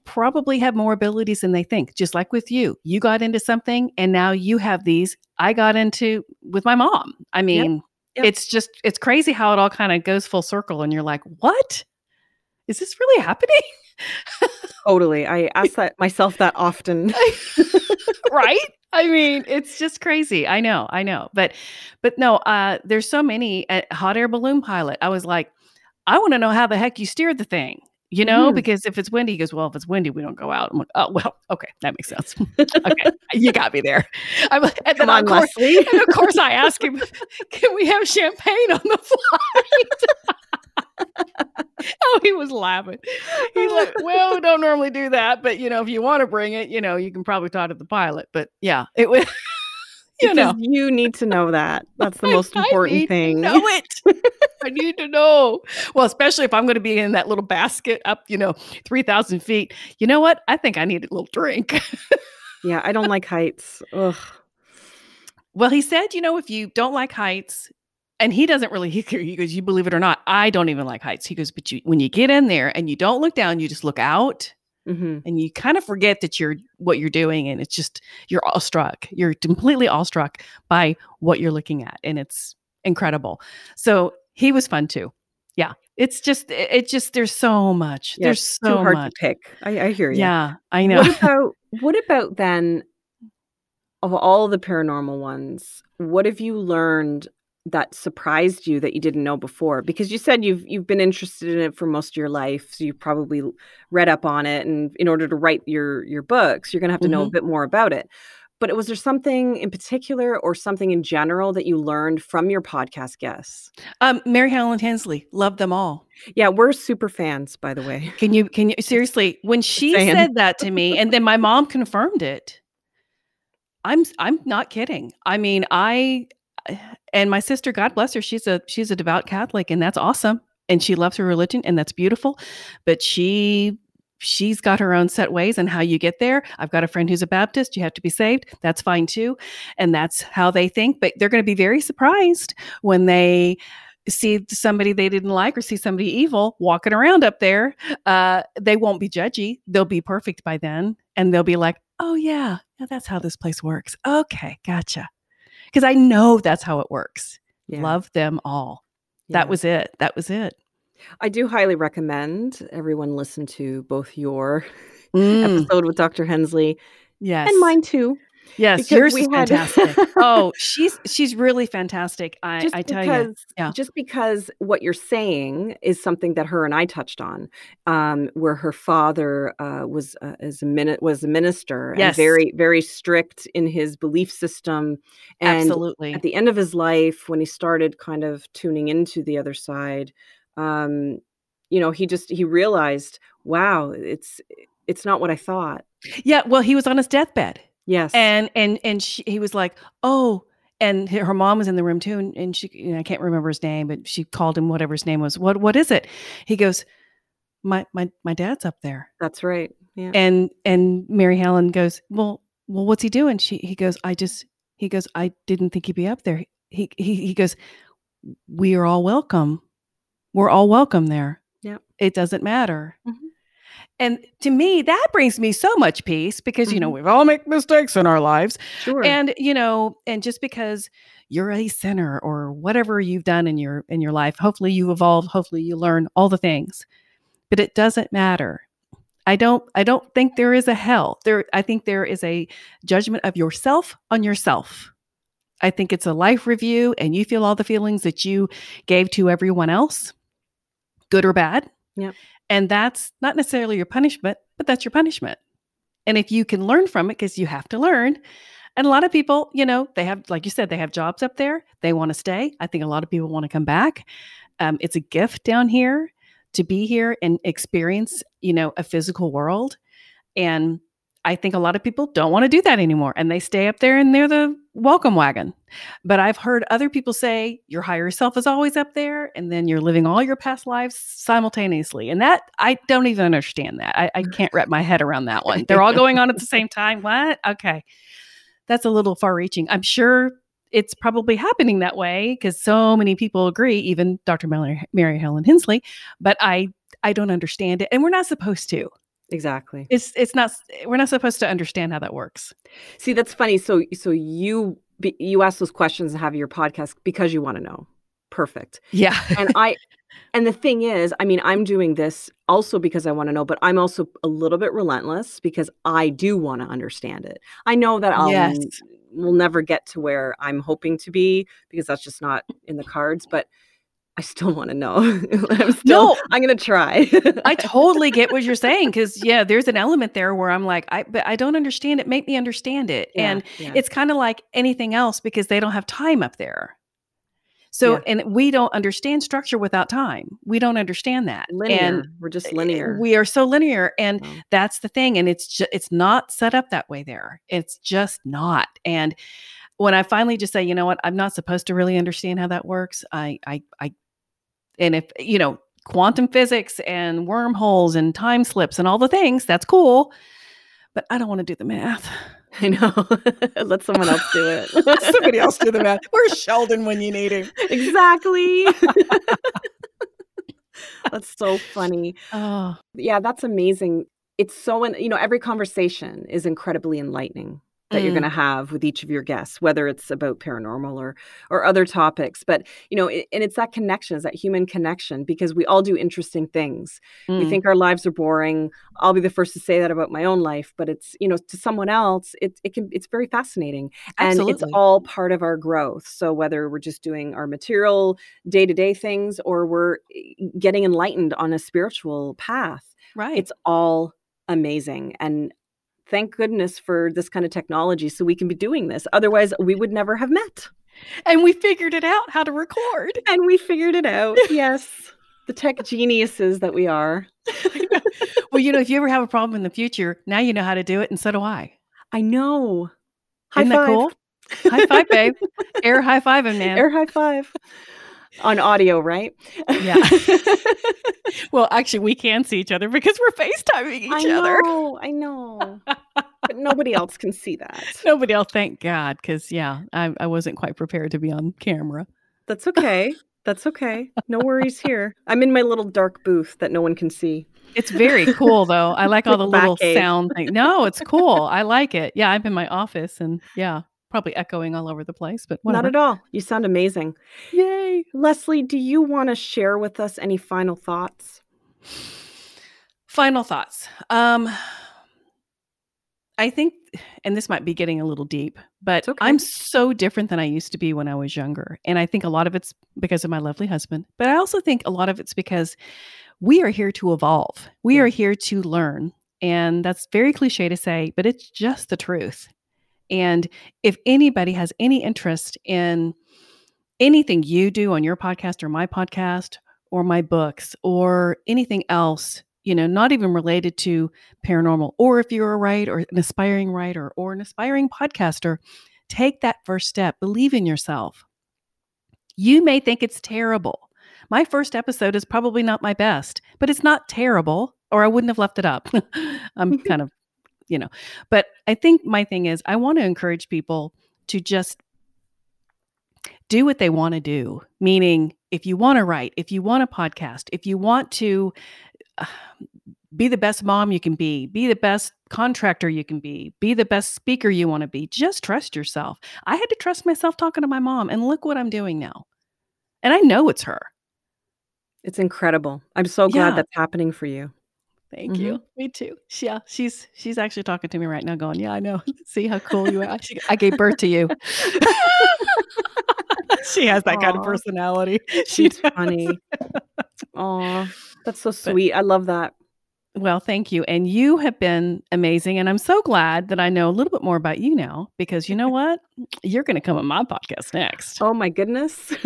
probably have more abilities than they think. Just like with you you got into something and now you have these. I got into with my mom. I mean Yep. it's just it's crazy how it all kind of goes full circle and you're like what? Is this really happening Totally. I ask that myself that often. right i mean it's just crazy i know i know but but no uh there's so many uh, hot air balloon pilot i was like i want to know how the heck you steered the thing you know Mhm. because if it's windy he goes well if it's windy we don't go out i'm like oh well okay that makes sense okay you got me there I'm, and then on, of course, Leslie. and of course i ask him can we have champagne on the flight oh he was laughing he's like well we don't normally do that but you know if you want to bring it you know you can probably talk to the pilot but yeah it was you know you need to know that. That's the most I important need to thing. know it i need to know well especially if i'm going to be in that little basket up you know 3000 feet you know what i think i need a little drink Yeah, I don't like heights. Ugh. well he said you know if you don't like heights and he doesn't really he, he goes you believe it or not i don't even like heights. He goes but you when you get in there and you don't look down you just look out hmm and you kind of forget that you're what you're doing and it's just you're awestruck. You're completely awestruck by what you're looking at and it's incredible. So he was fun too. Yeah. It's just it it just there's so much Yeah, there's so hard much. to pick. I, I hear you. yeah i know. What about what about then of all the paranormal ones, what have you learned that surprised you that you didn't know before? Because you said you've you've been interested in it for most of your life, so you probably read up on it and in order to write your your books, you're going to have to know a Mhm. bit more about it. But was there something in particular or something in general that you learned from your podcast guests? um mary helen hensley love them all Yeah, we're super fans, by the way. can you can you seriously when she saying. said that to me and then my mom confirmed it i'm i'm not kidding i mean i and my sister god bless her she's a she's a devout catholic and that's awesome. And she loves her religion and that's beautiful. But she she's got her own set ways and how you get there. I've got a friend who's a baptist you have to be saved. That's fine too. And that's how they think. But they're going to be very surprised when they see somebody they didn't like or see somebody evil walking around up there. Uh they won't be judgy. They'll be perfect by then. And they'll be like oh yeah that's how this place works. Okay gotcha because i know that's how it works. Yeah, love them all. That was it. That was it. I do highly recommend everyone listen to both your Mm, episode with Dr. Hensley yes. and mine too. Yes because yours fantastic oh she's she's really fantastic i just i tell because, you yeah. just because what you're saying is something that her and I touched on, um, where her father uh, was uh, is a minute was a minister and Yes. very very strict in his belief system, and absolutely at the end of his life, when he started kind of tuning into the other side, um, you know, he just he realized, wow, it's it's not what I thought. yeah well he was on his deathbed Yes, and and and she, he was like oh and her mom was in the room too and, and she you know, i can't remember his name but she called him whatever his name was. What what is it? He goes my my my dad's up there. That's right. Yeah, and and mary helen goes well well what's he doing? She he goes i just he goes i didn't think he'd be up there. He he, he goes we are all welcome. We're all welcome there. Yeah. it doesn't matter. Mhm. And to me that brings me so much peace because you know Mhm. we've all make mistakes in our lives sure. and you know and just because you're a sinner or whatever you've done in your in your life. Hopefully you evolve, hopefully you learn all the things. But it doesn't matter. I don't I don't think there is a hell. There I think there is a judgment of yourself on yourself. I think it's a life review and you feel all the feelings that you gave to everyone else, good or bad. Yep. And that's not necessarily your punishment, but that's your punishment. And if you can learn from it, because you have to learn, and a lot of people, you know, they have, like you said, they have jobs up there. They want to stay. I think a lot of people want to come back. Um, it's a gift down here to be here and experience, you know, a physical world. And I think a lot of people don't want to do that anymore and they stay up there and they're the welcome wagon. But I've heard other people say your higher self is always up there and then you're living all your past lives simultaneously. And that I don't even understand that. I, I can't wrap my head around that one. They're all going on at the same time. What? Okay. That's a little far reaching. I'm sure it's probably happening that way because so many people agree, even Dr. Mary, Mary Helen Hensley, but I I don't understand it. And we're not supposed to. Exactly. It's it's not we're not supposed to understand how that works. See, that's funny. So so you you ask those questions and have your podcast because you want to know. Perfect. Yeah. and I and the thing is, I mean, I'm doing this also because I want to know, but I'm also a little bit relentless because I do want to understand it. I know that I'll Yes. will never get to where I'm hoping to be because that's just not in the cards, but I still want to know. I'm still No. I'm going to try. I totally get what you're saying because yeah, there's an element there where I'm like, I but I don't understand it. Make me understand it. Yeah, and yeah. it's kind of like anything else because they don't have time up there. So Yeah. and we don't understand structure without time. We don't understand that. linear. And We're just eh, linear. we are so linear and Wow. that's the thing and it's just it's not set up that way there. It's just not. And when I finally just say, you know what, I'm not supposed to really understand how that works. I I I and if you know quantum physics and wormholes and time slips and all the things, that's cool. But I don't want to do the math. I know. Let someone else do it. Let somebody else do the math. Where's Sheldon when you need him? exactly. that's so funny. Oh, Yeah, that's amazing. It's so, you know, every conversation is incredibly enlightening that you're Mm. going to have with each of your guests, whether it's about paranormal or or other topics. But you know, it, and it's that connection, is that human connection, because we all do interesting things. We mm. think our lives are boring. I'll be the first to say that about my own life, but it's you know, to someone else, it it can it's very fascinating, and it's all part of our growth. So whether we're just doing our material day to day things or we're eh, getting enlightened on a spiritual path, right. it's all amazing and thank goodness for this kind of technology so we can be doing this otherwise we would never have met and we figured it out how to record. and we figured it out yes the tech geniuses that we are well, you know, if you ever have a problem in the future, now you know how to do it, and so do I. i know high Isn't that five cool? High five, babe. Air high fiving, man. air high five on audio right Yeah. well, actually, we can see each other because we're FaceTiming each I other. know, I know but nobody else can see that Nobody else, thank God, because yeah, I, I wasn't quite prepared to be on camera. that's okay that's okay no worries here i'm in my little dark booth that no one can see It's very cool, though. I like all the little Batcave. sound things. No, it's cool. I like it. Yeah, I'm in my office, and yeah, probably echoing all over the place, but not at all you sound amazing Yay! Leslie, do you want to share with us any final thoughts? Final thoughts. Um, I think, and this might be getting a little deep, but okay. I'm so different than I used to be when I was younger. And I think a lot of it's because of my lovely husband, but I also think a lot of it's because we are here to evolve. We Yeah. are here to learn. And that's very cliche to say, but it's just the truth. And if anybody has any interest in anything you do on your podcast or my podcast or my books or anything else, you know, not even related to paranormal, or if you're a writer or an aspiring writer or an aspiring podcaster, take that first step. Believe in yourself. You may think it's terrible. My first episode is probably not my best, but it's not terrible, or I wouldn't have left it up. I'm mm-hmm. kind of, you know, but I think my thing is I want to encourage people to just do what they want to do. Meaning, if you want to write, if you want a podcast, if you want to be the best mom you can be, be the best contractor you can be, be the best speaker you want to be. Just trust yourself. I had to trust myself talking to my mom, and look what I'm doing now. And I know it's her. It's incredible. I'm so glad Yeah. that's happening for you. Thank Mhm. you. Me too. Yeah, she's she's actually talking to me right now, going, "Yeah, I know. See how cool you are. I gave birth to you." she has that kind of personality. She's funny. Aw, that's so sweet. I love that. Well, thank you. And you have been amazing. And I'm so glad that I know a little bit more about you now because you know what? You're going to come on my podcast next. Oh my goodness.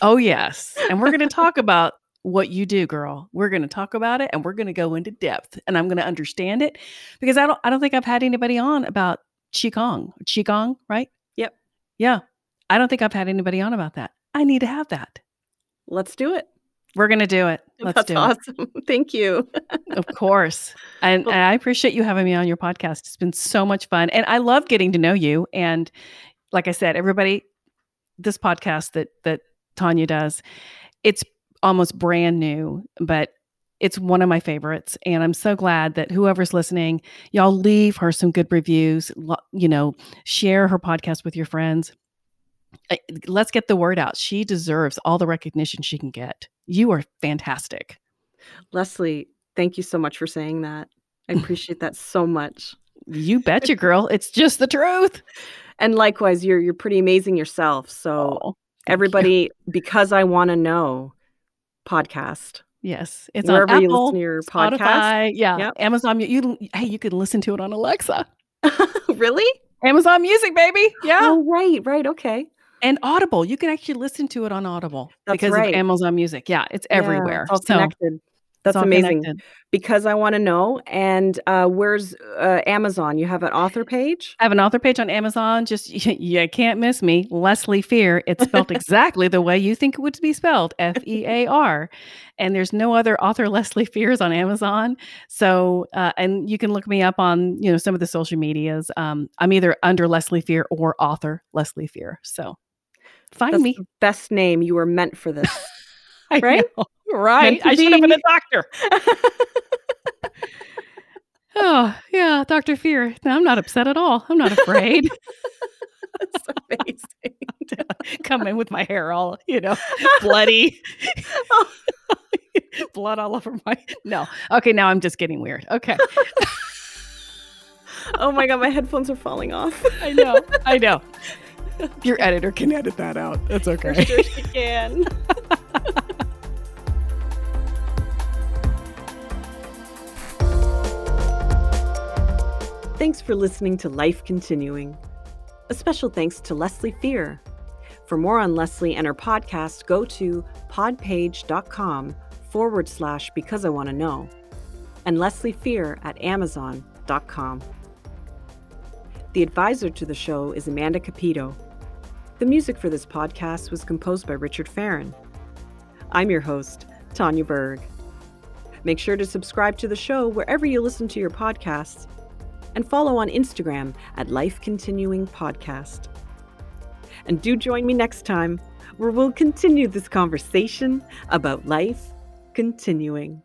Oh, yes. And we're going to talk about what you do, girl. We're going to talk about it and we're going to go into depth and I'm going to understand it because I don't I don't think I've had anybody on about qigong. Qigong, right? Yep. Yeah. I don't think I've had anybody on about that. I need to have that. Let's do it. We're going to do it. Let's That's do it. awesome. Thank you. Of course. And, Well- and I appreciate you having me on your podcast. It's been so much fun. And I love getting to know you. And like I said, everybody, this podcast that that Tanya does, it's almost brand new, but it's one of my favorites. And I'm so glad that whoever's listening, y'all leave her some good reviews, you know, share her podcast with your friends. Let's get the word out. She deserves all the recognition she can get. You are fantastic. Leslie, thank you so much for saying that. I appreciate that so much. You betcha, girl. It's just the truth. And likewise, you're you're pretty amazing yourself. So Oh, thank you. everybody, because I want to know podcast. Yes, it's Wherever on you listen to your podcast. Spotify, yeah, Yep. Amazon. You, you hey, you can listen to it on Alexa, really? Amazon Music, baby. Yeah, Oh, right, right. Okay. And Audible. You can actually listen to it on Audible That's because right. of Amazon Music. Yeah, it's Yeah, everywhere. it's all so connected. That's amazing. connected. Because I want to know. And uh, where's uh, Amazon? You have an author page? I have an author page on Amazon. Just you can't miss me, Leslie Fear. It's spelled exactly the way you think it would be spelled, F E A R. And there's no other author Leslie Fears on Amazon. So, uh, and you can look me up on you know some of the social medias. Um, I'm either under Leslie Fear or author Leslie Fear. So, find That's me. the best name. You were meant for this. Right? know, right. I should have been be. a doctor. Oh yeah, Doctor Fear. No, I'm not upset at all. I'm not afraid. That's amazing. come in with my hair all, you know, bloody, blood all over my. No. Okay, now I'm just getting weird. Okay. oh my God, my headphones are falling off. I know. I know. Your editor can edit that out. That's For okay. sure she can. Thanks for listening to Life Continuing. A special thanks to Leslie Fear. For more on Leslie and her podcast, go to podpage.com forward slash because I want to know and Leslie Fear at amazon.com. The advisor to the show is Amanda Capito. The music for this podcast was composed by Richard Farron. I'm your host, Tanya Berg. Make sure to subscribe to the show wherever you listen to your podcasts and follow on Instagram at Life Continuing Podcast. And do join me next time where we'll continue this conversation about life continuing.